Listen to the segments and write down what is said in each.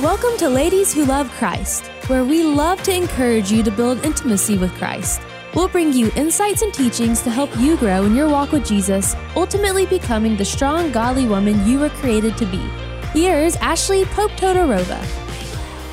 Welcome to Ladies Who Love Christ, where we love to encourage you to build intimacy with Christ. We'll bring you insights and teachings to help you grow in your walk with Jesus, ultimately becoming the strong, godly woman you were created to be. Here's Ashley Pope Todorova.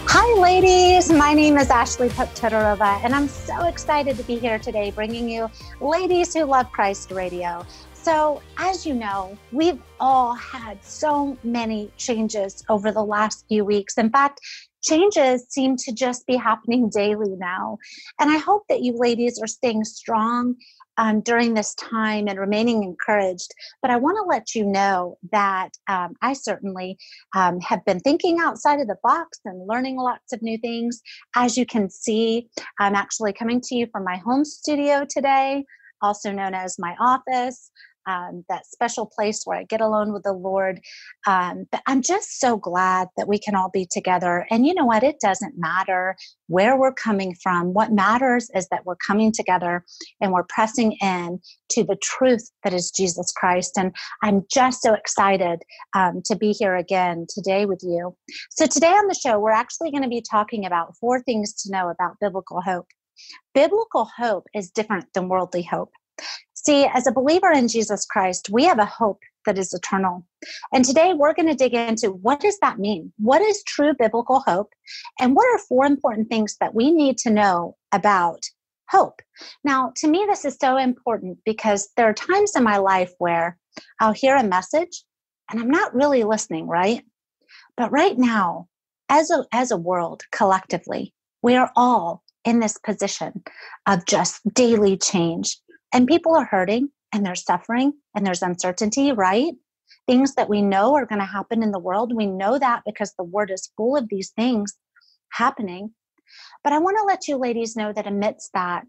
Hi, ladies. My name is Ashley Pope Todorova, and I'm so excited to be here today bringing you Ladies Who Love Christ Radio. So, as you know, we've all had so many changes over the last few weeks. In fact, changes seem to just be happening daily now. And I hope that you ladies are staying strong um, during this time and remaining encouraged. But I want to let you know that um, I certainly um, have been thinking outside of the box and learning lots of new things. As you can see, I'm actually coming to you from my home studio today, also known as my office um, that special place where I get alone with the Lord. Um, but I'm just so glad that we can all be together. And you know what? It doesn't matter where we're coming from. What matters is that we're coming together and we're pressing in to the truth that is Jesus Christ. And I'm just so excited um, to be here again today with you. So, today on the show, we're actually going to be talking about four things to know about biblical hope. Biblical hope is different than worldly hope. See, as a believer in Jesus Christ, we have a hope that is eternal. And today we're going to dig into what does that mean? What is true biblical hope? And what are four important things that we need to know about hope? Now, to me, this is so important because there are times in my life where I'll hear a message and I'm not really listening, right? But right now, as a, as a world collectively, we are all in this position of just daily change and people are hurting and they're suffering and there's uncertainty, right? Things that we know are going to happen in the world. We know that because the word is full of these things happening. But I want to let you ladies know that amidst that,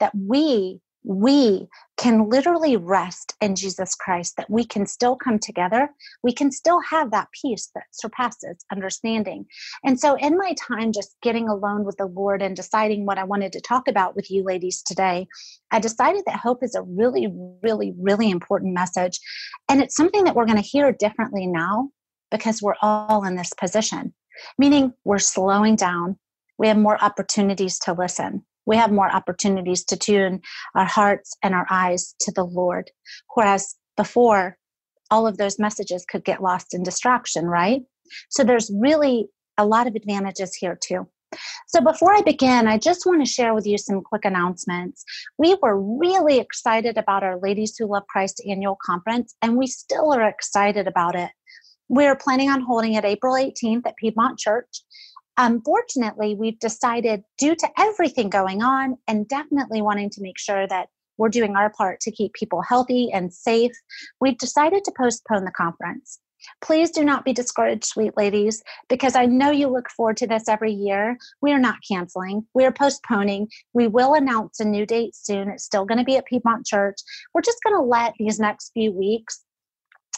that we we can literally rest in Jesus Christ, that we can still come together. We can still have that peace that surpasses understanding. And so, in my time just getting alone with the Lord and deciding what I wanted to talk about with you ladies today, I decided that hope is a really, really, really important message. And it's something that we're going to hear differently now because we're all in this position, meaning we're slowing down. We have more opportunities to listen we have more opportunities to tune our hearts and our eyes to the Lord. Whereas before, all of those messages could get lost in distraction, right? So there's really a lot of advantages here too. So before I begin, I just want to share with you some quick announcements. We were really excited about our Ladies Who Love Christ annual conference, and we still are excited about it. We're planning on holding it April 18th at Piedmont Church. Unfortunately, we've decided, due to everything going on, and definitely wanting to make sure that we're doing our part to keep people healthy and safe, we've decided to postpone the conference. Please do not be discouraged, sweet ladies, because I know you look forward to this every year. We are not canceling, we are postponing. We will announce a new date soon. It's still going to be at Piedmont Church. We're just going to let these next few weeks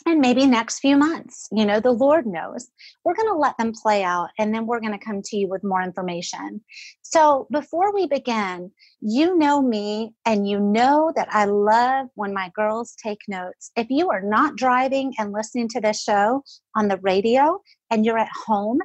and maybe next few months you know the lord knows. We're going to let them play out and then we're going to come to you with more information. So before we begin you know me and you know that i love when my girls take notes. If you are not driving and listening to this show on the radio and you're at home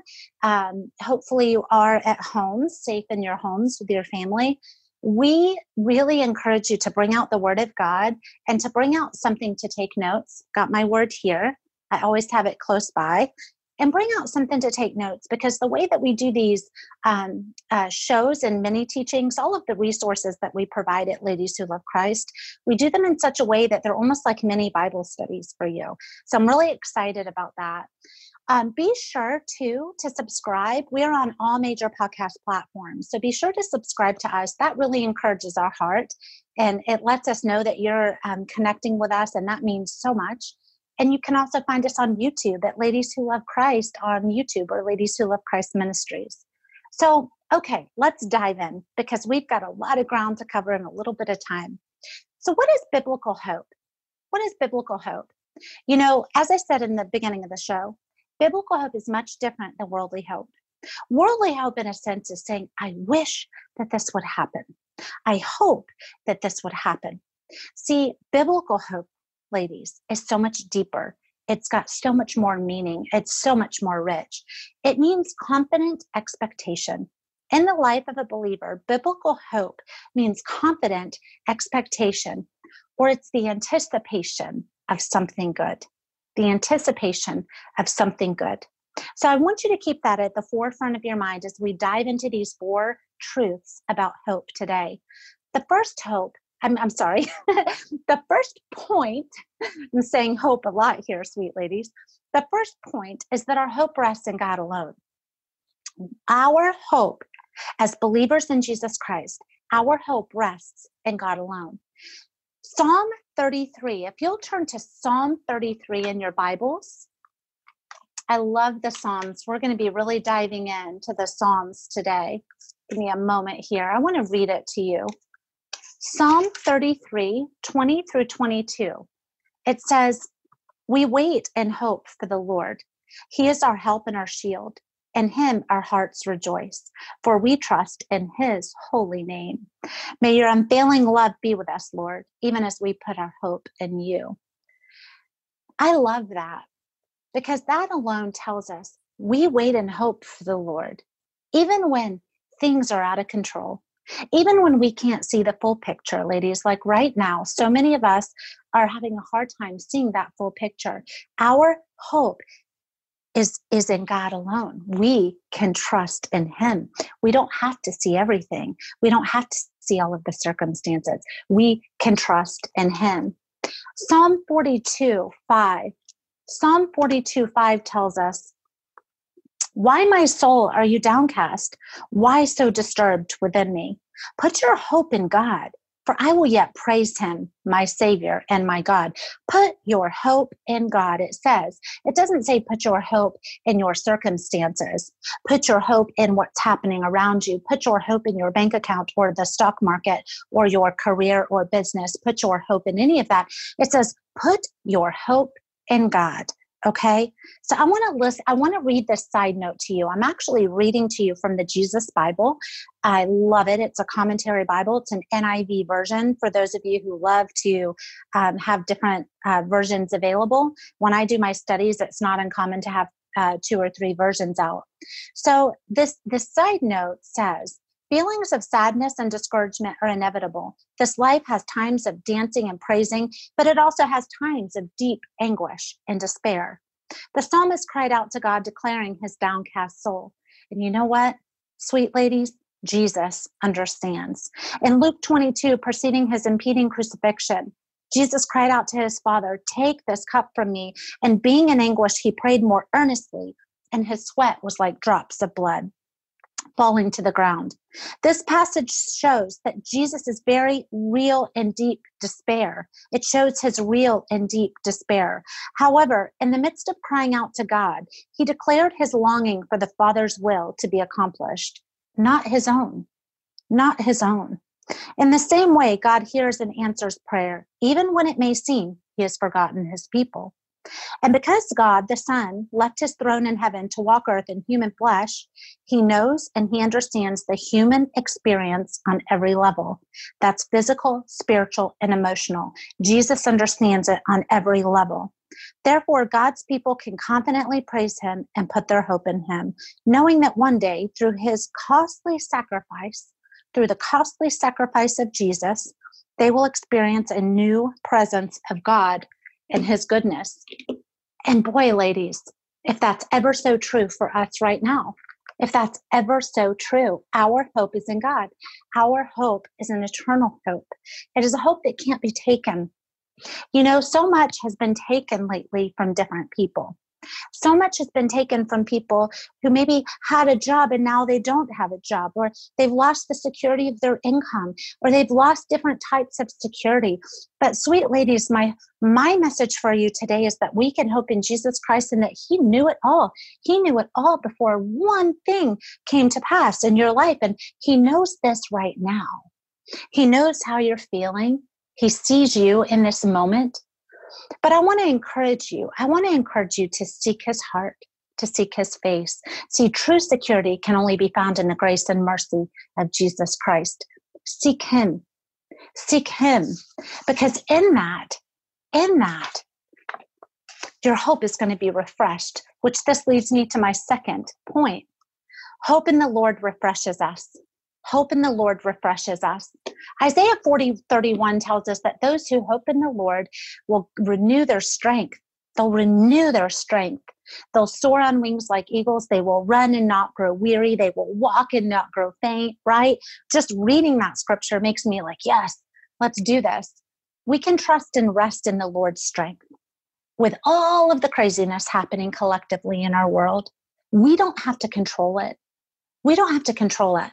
um, hopefully you are at home safe in your homes with your family we really encourage you to bring out the Word of God and to bring out something to take notes. Got my word here. I always have it close by. And bring out something to take notes because the way that we do these um, uh, shows and mini teachings, all of the resources that we provide at Ladies Who Love Christ, we do them in such a way that they're almost like mini Bible studies for you. So I'm really excited about that. Um, be sure to to subscribe. We are on all major podcast platforms, so be sure to subscribe to us. That really encourages our heart, and it lets us know that you're um, connecting with us, and that means so much. And you can also find us on YouTube at Ladies Who Love Christ on YouTube or Ladies Who Love Christ Ministries. So, okay, let's dive in because we've got a lot of ground to cover in a little bit of time. So, what is biblical hope? What is biblical hope? You know, as I said in the beginning of the show, Biblical hope is much different than worldly hope. Worldly hope, in a sense, is saying, I wish that this would happen. I hope that this would happen. See, biblical hope, ladies, is so much deeper. it's got so much more meaning. It's so much more rich. It means confident expectation. In the life of a believer, biblical hope means confident expectation, or it's the anticipation of something good. The anticipation of something good. So I want you to keep that at the forefront of your mind as we dive into these four truths about hope today. The first hope, I'm, I'm sorry, the first point, I'm saying hope a lot here, sweet ladies. The first point is that our hope rests in God alone. Our hope as believers in Jesus Christ, our hope rests in God alone. Psalm 33, if you'll turn to Psalm 33 in your Bibles, I love the Psalms. We're going to be really diving into the Psalms today. Give me a moment here. I want to read it to you. Psalm 33, 20 through 22. It says, We wait and hope for the Lord. He is our help and our shield. In him our hearts rejoice, for we trust in his holy name. May your unfailing love be with us, Lord, even as we put our hope in you. I love that because that alone tells us we wait and hope for the Lord, even when things are out of control. Even when we can't see the full picture, ladies, like right now, so many of us are having a hard time seeing that full picture. Our hope is is in God alone. We can trust in him. We don't have to see everything. We don't have to see all of the circumstances. We can trust in him. Psalm 42, 5. Psalm 42, 5 tells us, Why, my soul, are you downcast? Why so disturbed within me? Put your hope in God for I will yet praise him, my Savior and my God. Put your hope in God, it says. It doesn't say put your hope in your circumstances. Put your hope in what's happening around you. Put your hope in your bank account or the stock market or your career or business. Put your hope in any of that. It says put your hope in God. Okay. So I want to list, I want to read this side note to you. I'm actually reading to you from the Jesus Bible. I love it. It's a commentary Bible. It's an NIV version for those of you who love to um, have different uh, versions available. When I do my studies, it's not uncommon to have uh, two or three versions out. So this this side note says Feelings of sadness and discouragement are inevitable. This life has times of dancing and praising, but it also has times of deep anguish and despair. The psalmist cried out to God, declaring his downcast soul. And you know what, sweet ladies? Jesus understands. In Luke 22, preceding his impeding crucifixion, Jesus cried out to his Father, Take this cup from me. And being in anguish, he prayed more earnestly, and his sweat was like drops of blood falling to the ground. This passage shows that Jesus is very real and deep despair. It shows his real and deep despair. However, in the midst of crying out to God, he declared his longing for the Father's will to be accomplished, not his own. Not his own. In the same way, God hears and answers prayer, even when it may seem he has forgotten his people. And because God, the Son, left his throne in heaven to walk earth in human flesh, he knows and he understands the human experience on every level. That's physical, spiritual, and emotional. Jesus understands it on every level. Therefore, God's people can confidently praise him and put their hope in him, knowing that one day, through his costly sacrifice, through the costly sacrifice of Jesus, they will experience a new presence of God and his goodness. And boy, ladies, if that's ever so true for us right now, if that's ever so true, our hope is in God. Our hope is an eternal hope. It is a hope that can't be taken. You know, so much has been taken lately from different people. So much has been taken from people who maybe had a job and now they don't have a job, or they've lost the security of their income, or they've lost different types of security. But, sweet ladies, my, my message for you today is that we can hope in Jesus Christ and that He knew it all. He knew it all before one thing came to pass in your life. And He knows this right now. He knows how you're feeling. He sees you in this moment. But I want to encourage you. I want to encourage you to seek his heart, to seek his face. See, true security can only be found in the grace and mercy of Jesus Christ. Seek him. Seek him. Because in that, in that, your hope is going to be refreshed, which this leads me to my second point. Hope in the Lord refreshes us. Hope in the Lord refreshes us. Isaiah 40, 31 tells us that those who hope in the Lord will renew their strength. They'll renew their strength. They'll soar on wings like eagles. They will run and not grow weary. They will walk and not grow faint, right? Just reading that scripture makes me like, yes, let's do this. We can trust and rest in the Lord's strength. With all of the craziness happening collectively in our world, we don't have to control it. We don't have to control it.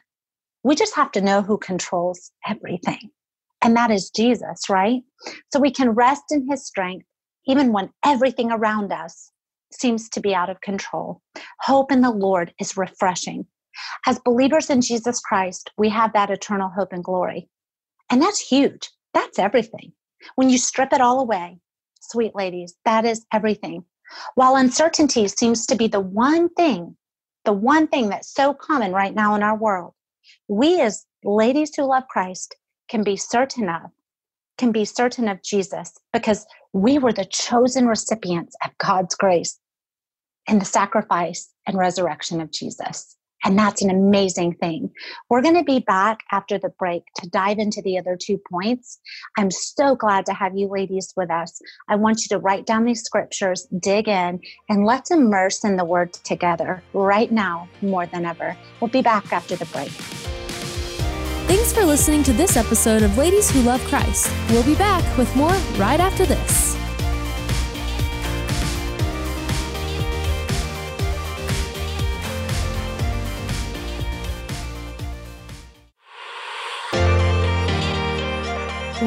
We just have to know who controls everything. And that is Jesus, right? So we can rest in his strength even when everything around us seems to be out of control. Hope in the Lord is refreshing. As believers in Jesus Christ, we have that eternal hope and glory. And that's huge. That's everything. When you strip it all away, sweet ladies, that is everything. While uncertainty seems to be the one thing, the one thing that's so common right now in our world, we as ladies who love Christ can be certain of, can be certain of Jesus because we were the chosen recipients of God's grace in the sacrifice and resurrection of Jesus. And that's an amazing thing. We're going to be back after the break to dive into the other two points. I'm so glad to have you ladies with us. I want you to write down these scriptures, dig in, and let's immerse in the word together right now more than ever. We'll be back after the break. Thanks for listening to this episode of Ladies Who Love Christ. We'll be back with more right after this.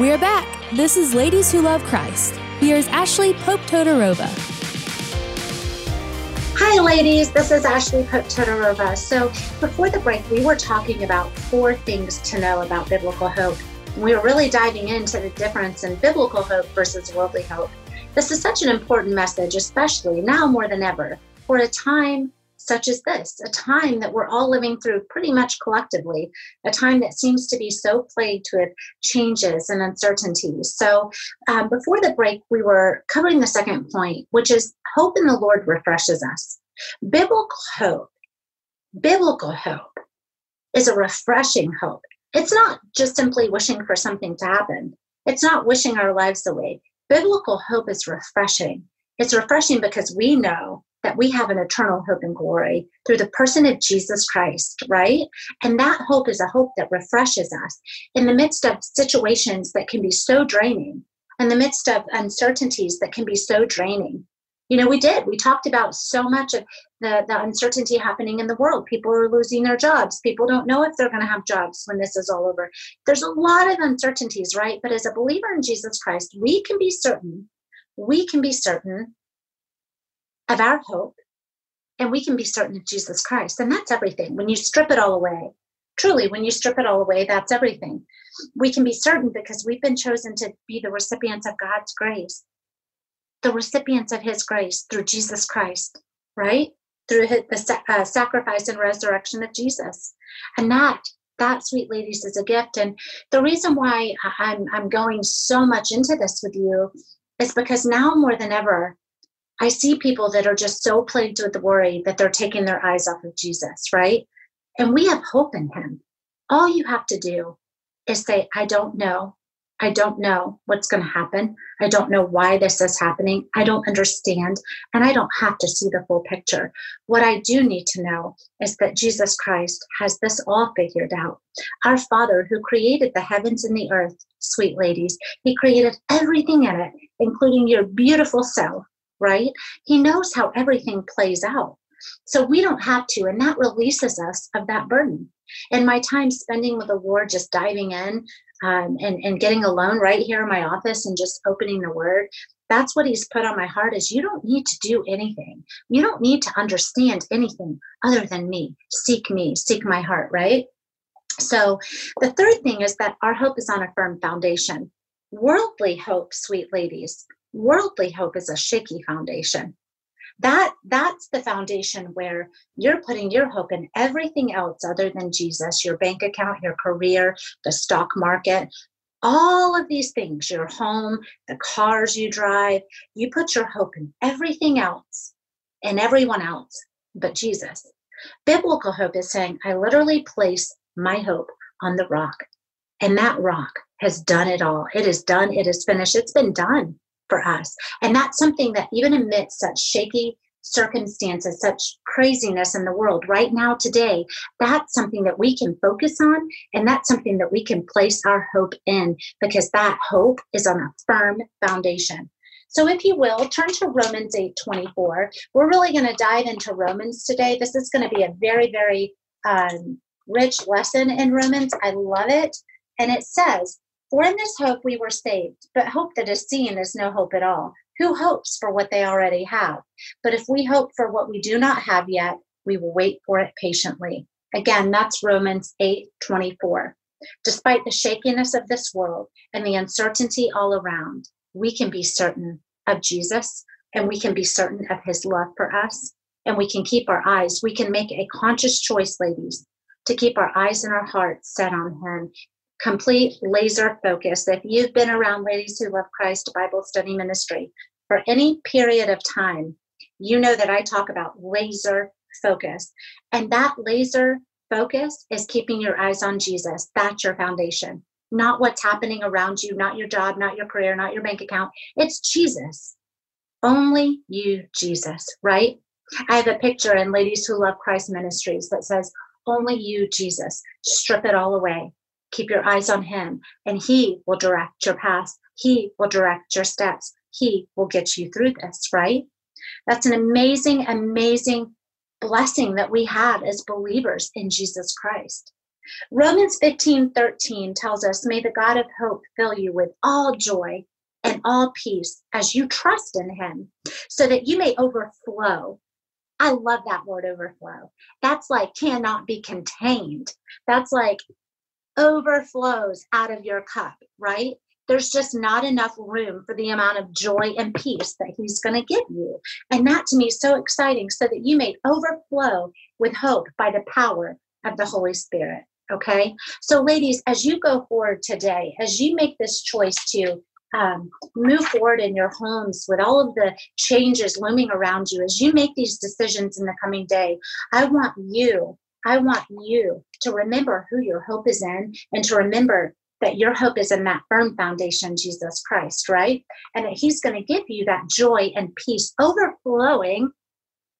We're back. This is Ladies Who Love Christ. Here's Ashley Pope Todorova. Hi, ladies. This is Ashley Pope Todorova. So, before the break, we were talking about four things to know about biblical hope. We were really diving into the difference in biblical hope versus worldly hope. This is such an important message, especially now more than ever, for a time such as this, a time that we're all living through pretty much collectively, a time that seems to be so plagued with changes and uncertainties. So, um, before the break, we were covering the second point, which is hope in the Lord refreshes us. Biblical hope, biblical hope is a refreshing hope. It's not just simply wishing for something to happen, it's not wishing our lives away. Biblical hope is refreshing. It's refreshing because we know that we have an eternal hope and glory through the person of Jesus Christ, right? And that hope is a hope that refreshes us in the midst of situations that can be so draining, in the midst of uncertainties that can be so draining. You know, we did. We talked about so much of the, the uncertainty happening in the world. People are losing their jobs. People don't know if they're going to have jobs when this is all over. There's a lot of uncertainties, right? But as a believer in Jesus Christ, we can be certain, we can be certain of our hope, and we can be certain of Jesus Christ. And that's everything. When you strip it all away, truly, when you strip it all away, that's everything. We can be certain because we've been chosen to be the recipients of God's grace, the recipients of His grace through Jesus Christ, right? Through the uh, sacrifice and resurrection of Jesus. And that that sweet ladies is a gift and the reason why I'm, I'm going so much into this with you is because now more than ever I see people that are just so plagued with the worry that they're taking their eyes off of Jesus, right? And we have hope in him. All you have to do is say, I don't know. I don't know what's going to happen. I don't know why this is happening. I don't understand. And I don't have to see the full picture. What I do need to know is that Jesus Christ has this all figured out. Our Father, who created the heavens and the earth, sweet ladies, He created everything in it, including your beautiful self right? He knows how everything plays out. So we don't have to, and that releases us of that burden. And my time spending with the Lord, just diving in um, and, and getting alone right here in my office and just opening the Word, that's what He's put on my heart is you don't need to do anything. You don't need to understand anything other than me. Seek me, seek my heart, right? So the third thing is that our hope is on a firm foundation. Worldly hope, sweet ladies, worldly hope is a shaky foundation. That that's the foundation where you're putting your hope in everything else other than jesus your bank account your career the stock market all of these things your home, the cars you drive. You put your hope in everything else and everyone else but Jesus. Biblical hope is saying, I literally place my hope on the rock, and that rock has done it all. It is done, it is finished, it's been done for us. And that's something that, even amidst such shaky circumstances, such craziness in the world right now, today, that's something that we can focus on. And that's something that we can place our hope in because that hope is on a firm foundation. So, if you will, turn to Romans 8 24. We're really going to dive into Romans today. This is going to be a very, very um, rich lesson in Romans. I love it. And it says, For in this hope we were saved, but hope that is seen is no hope at all. Who hopes for what they already have? But if we hope for what we do not have yet, we will wait for it patiently. Again, that's Romans 8 24. Despite the shakiness of this world and the uncertainty all around, we can be certain of Jesus and we can be certain of his love for us. And we can keep our eyes, we can make a conscious choice, ladies, to keep our eyes and our hearts set on him complete laser focus. If you've been around Ladies Who Love Christ Bible Study Ministry for any period of time, you know that I talk about laser focus. And that laser focus is keeping your eyes on Jesus. That's your foundation, not what's happening around you, not your job, not your career, not your bank account. It's Jesus. Only you, Jesus, right? I have a picture in Ladies Who Love Christ Ministries that says, Only you, Jesus. Strip it all away. Keep your eyes on Him, and He will direct your path. He will direct your steps. He will get you through this, right? That's an amazing, amazing blessing that we have as believers in Jesus Christ. Romans 15 13 tells us, May the God of hope fill you with all joy and all peace as you trust in him, so that you may overflow. I love that word overflow. That's like cannot be contained. That's like overflows out of your cup, right? There's just not enough room for the amount of joy and peace that He's going to give you. And that to me is so exciting so that you may overflow with hope by the power of the Holy Spirit. Okay. So, ladies, as you go forward today, as you make this choice to um, move forward in your homes with all of the changes looming around you, as you make these decisions in the coming day, I want you I want you to remember who your hope is in and to remember that your hope is in that firm foundation, Jesus Christ, right? And that He's going to give you that joy and peace overflowing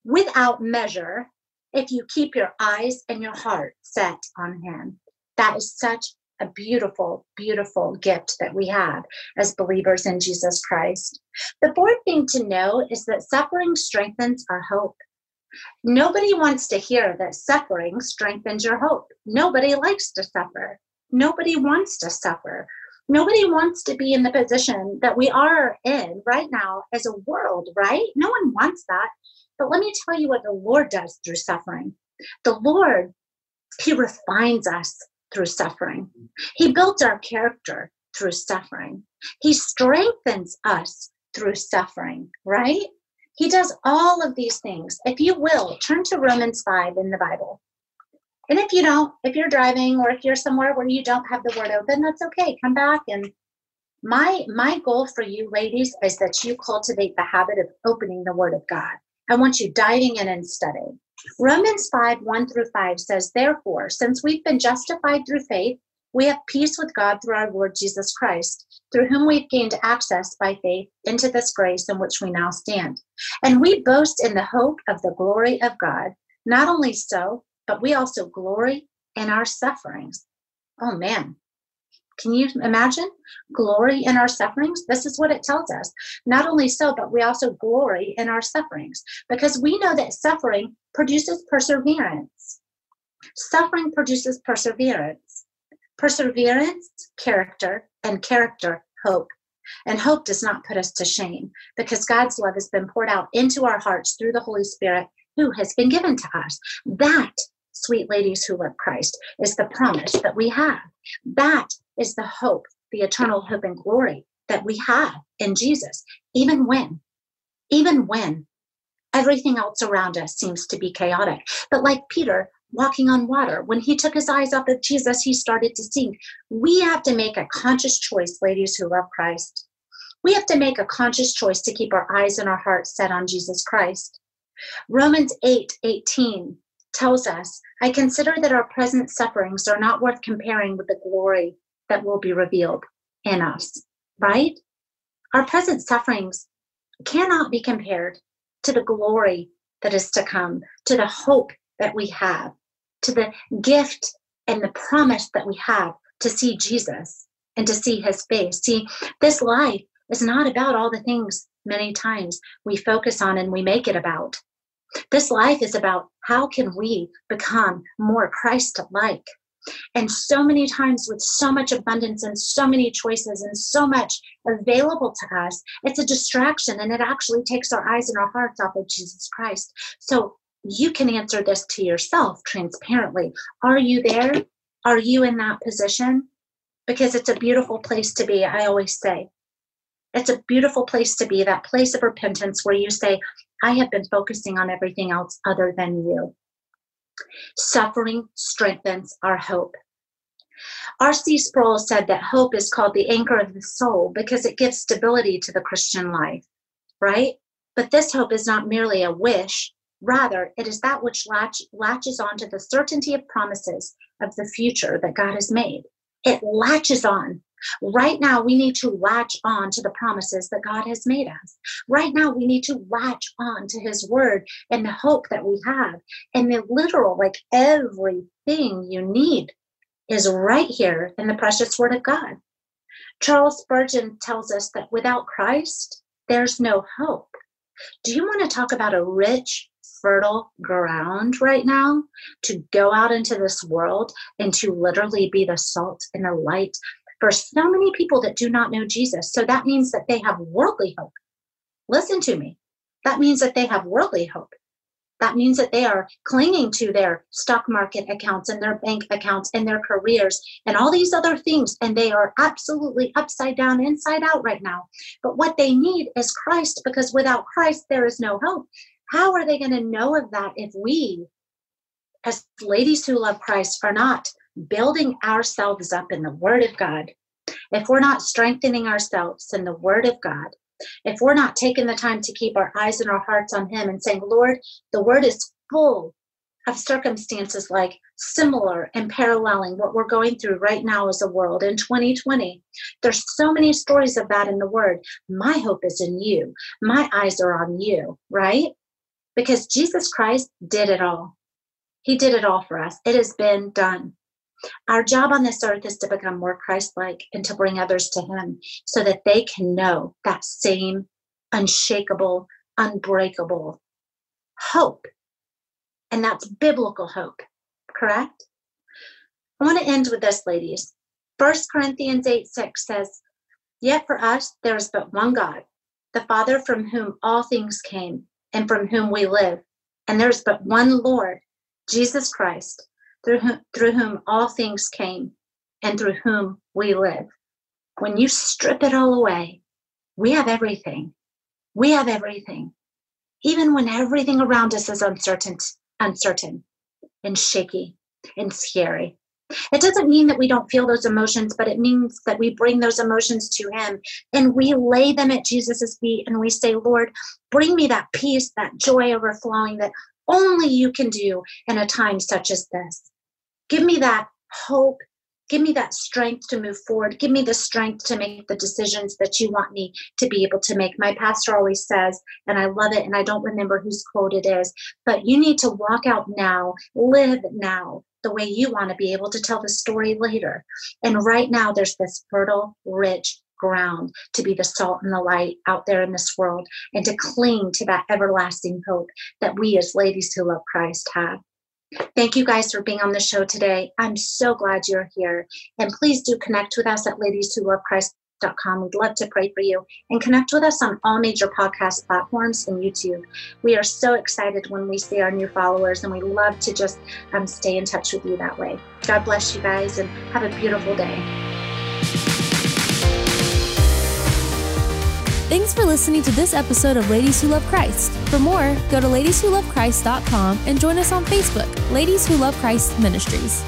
without measure if you keep your eyes and your heart set on Him. That is such a beautiful, beautiful gift that we have as believers in Jesus Christ. The fourth thing to know is that suffering strengthens our hope. Nobody wants to hear that suffering strengthens your hope. Nobody likes to suffer. Nobody wants to suffer. Nobody wants to be in the position that we are in right now as a world, right? No one wants that. But let me tell you what the Lord does through suffering. The Lord, He refines us through suffering. He builds our character through suffering. He strengthens us through suffering, right? He does all of these things. If you will, turn to Romans 5 in the Bible. And if you don't, if you're driving or if you're somewhere where you don't have the word open, that's okay. Come back and my my goal for you ladies is that you cultivate the habit of opening the word of God. I want you diving in and studying. Romans 5, 1 through 5 says, Therefore, since we've been justified through faith, we have peace with God through our Lord Jesus Christ, through whom we've gained access by faith into this grace in which we now stand. And we boast in the hope of the glory of God. Not only so, but we also glory in our sufferings. Oh man, can you imagine? Glory in our sufferings? This is what it tells us. Not only so, but we also glory in our sufferings because we know that suffering produces perseverance. Suffering produces perseverance perseverance, character, and character, hope. And hope does not put us to shame because God's love has been poured out into our hearts through the Holy Spirit who has been given to us. That, sweet ladies who love Christ, is the promise that we have. That is the hope, the eternal hope and glory that we have in Jesus, even when, even when everything else around us seems to be chaotic. But like Peter, walking on water. When he took his eyes off of Jesus, he started to sink. We have to make a conscious choice, ladies who love Christ. We have to make a conscious choice to keep our eyes and our hearts set on Jesus Christ. Romans 8 18 tells us, I consider that our present sufferings are not worth comparing with the glory that will be revealed in us, right? Our present sufferings cannot be compared to the glory that is to come, to the hope that we have, to the gift and the promise that we have to see Jesus and to see his face. See, this life is not about all the things many times we focus on and we make it about. This life is about how can we become more Christ like. And so many times, with so much abundance and so many choices and so much available to us, it's a distraction and it actually takes our eyes and our hearts off of Jesus Christ. So you can answer this to yourself transparently. Are you there? Are you in that position? Because it's a beautiful place to be, I always say. It's a beautiful place to be, that place of repentance where you say, I have been focusing on everything else other than you. Suffering strengthens our hope. R.C. Sproul said that hope is called the anchor of the soul because it gives stability to the Christian life, right? But this hope is not merely a wish, rather, it is that which latch, latches onto the certainty of promises of the future that God has made. It latches on Right now, we need to latch on to the promises that God has made us. Right now, we need to latch on to His word and the hope that we have. And the literal, like everything you need, is right here in the precious word of God. Charles Spurgeon tells us that without Christ, there's no hope. Do you want to talk about a rich, fertile ground right now to go out into this world and to literally be the salt and the light for so many people that do not know Jesus. So that means that they have worldly hope. Listen to me. That means that they have worldly hope. That means that they are clinging to their stock market accounts and their bank accounts and their careers and all these other things. And they are absolutely upside down, inside out right now. But what they need is Christ because without Christ, there is no hope. How are they going to know of that if we, as ladies who love Christ, are not building ourselves up in the Word of God, if we're not strengthening ourselves in the Word of God, if we're not taking the time to keep our eyes and our hearts on Him and saying, Lord, the Word is full of circumstances like similar and paralleling what we're going through right now as a world in 2020. There's so many stories of that in the Word. My hope is in you, my eyes are on you, right? Because Jesus Christ did it all. He did it all for us. It has been done. Our job on this earth is to become more Christ like and to bring others to Him so that they can know that same unshakable, unbreakable hope. And that's biblical hope, correct? I want to end with this, ladies. 1 Corinthians 8 6 says, Yet for us there is but one God, the Father from whom all things came and from whom we live. And there is but one Lord, Jesus Christ through whom, through whom all things came and through whom we live. When you strip it all away, we have everything. We have everything. Even when everything around us is uncertain, uncertain and shaky and scary. It doesn't mean that we don't feel those emotions, but it means that we bring those emotions to Him and we lay them at Jesus' feet and we say, Lord, bring me that peace, that joy overflowing that only you can do in a time such as this. Give me that hope. Give me that strength to move forward. Give me the strength to make the decisions that you want me to be able to make. My pastor always says, and I love it, and I don't remember whose quote it is, but you need to walk out now, live now, the way you want to be able to tell the story later. And right now, there's this fertile, rich ground to be the salt and the light out there in this world and to cling to that everlasting hope that we as ladies who love Christ have. Thank you guys for being on the show today. I'm so glad you're here. And please do connect with us at ladieswholovechrist.com. We'd love to pray for you and connect with us on all major podcast platforms and YouTube. We are so excited when we see our new followers and we love to just um, stay in touch with you that way. God bless you guys and have a beautiful day. Thanks for listening to this episode of Ladies Who Love Christ. For more, go to ladieswholovechrist.com and join us on Facebook, Ladies Who Love Christ Ministries.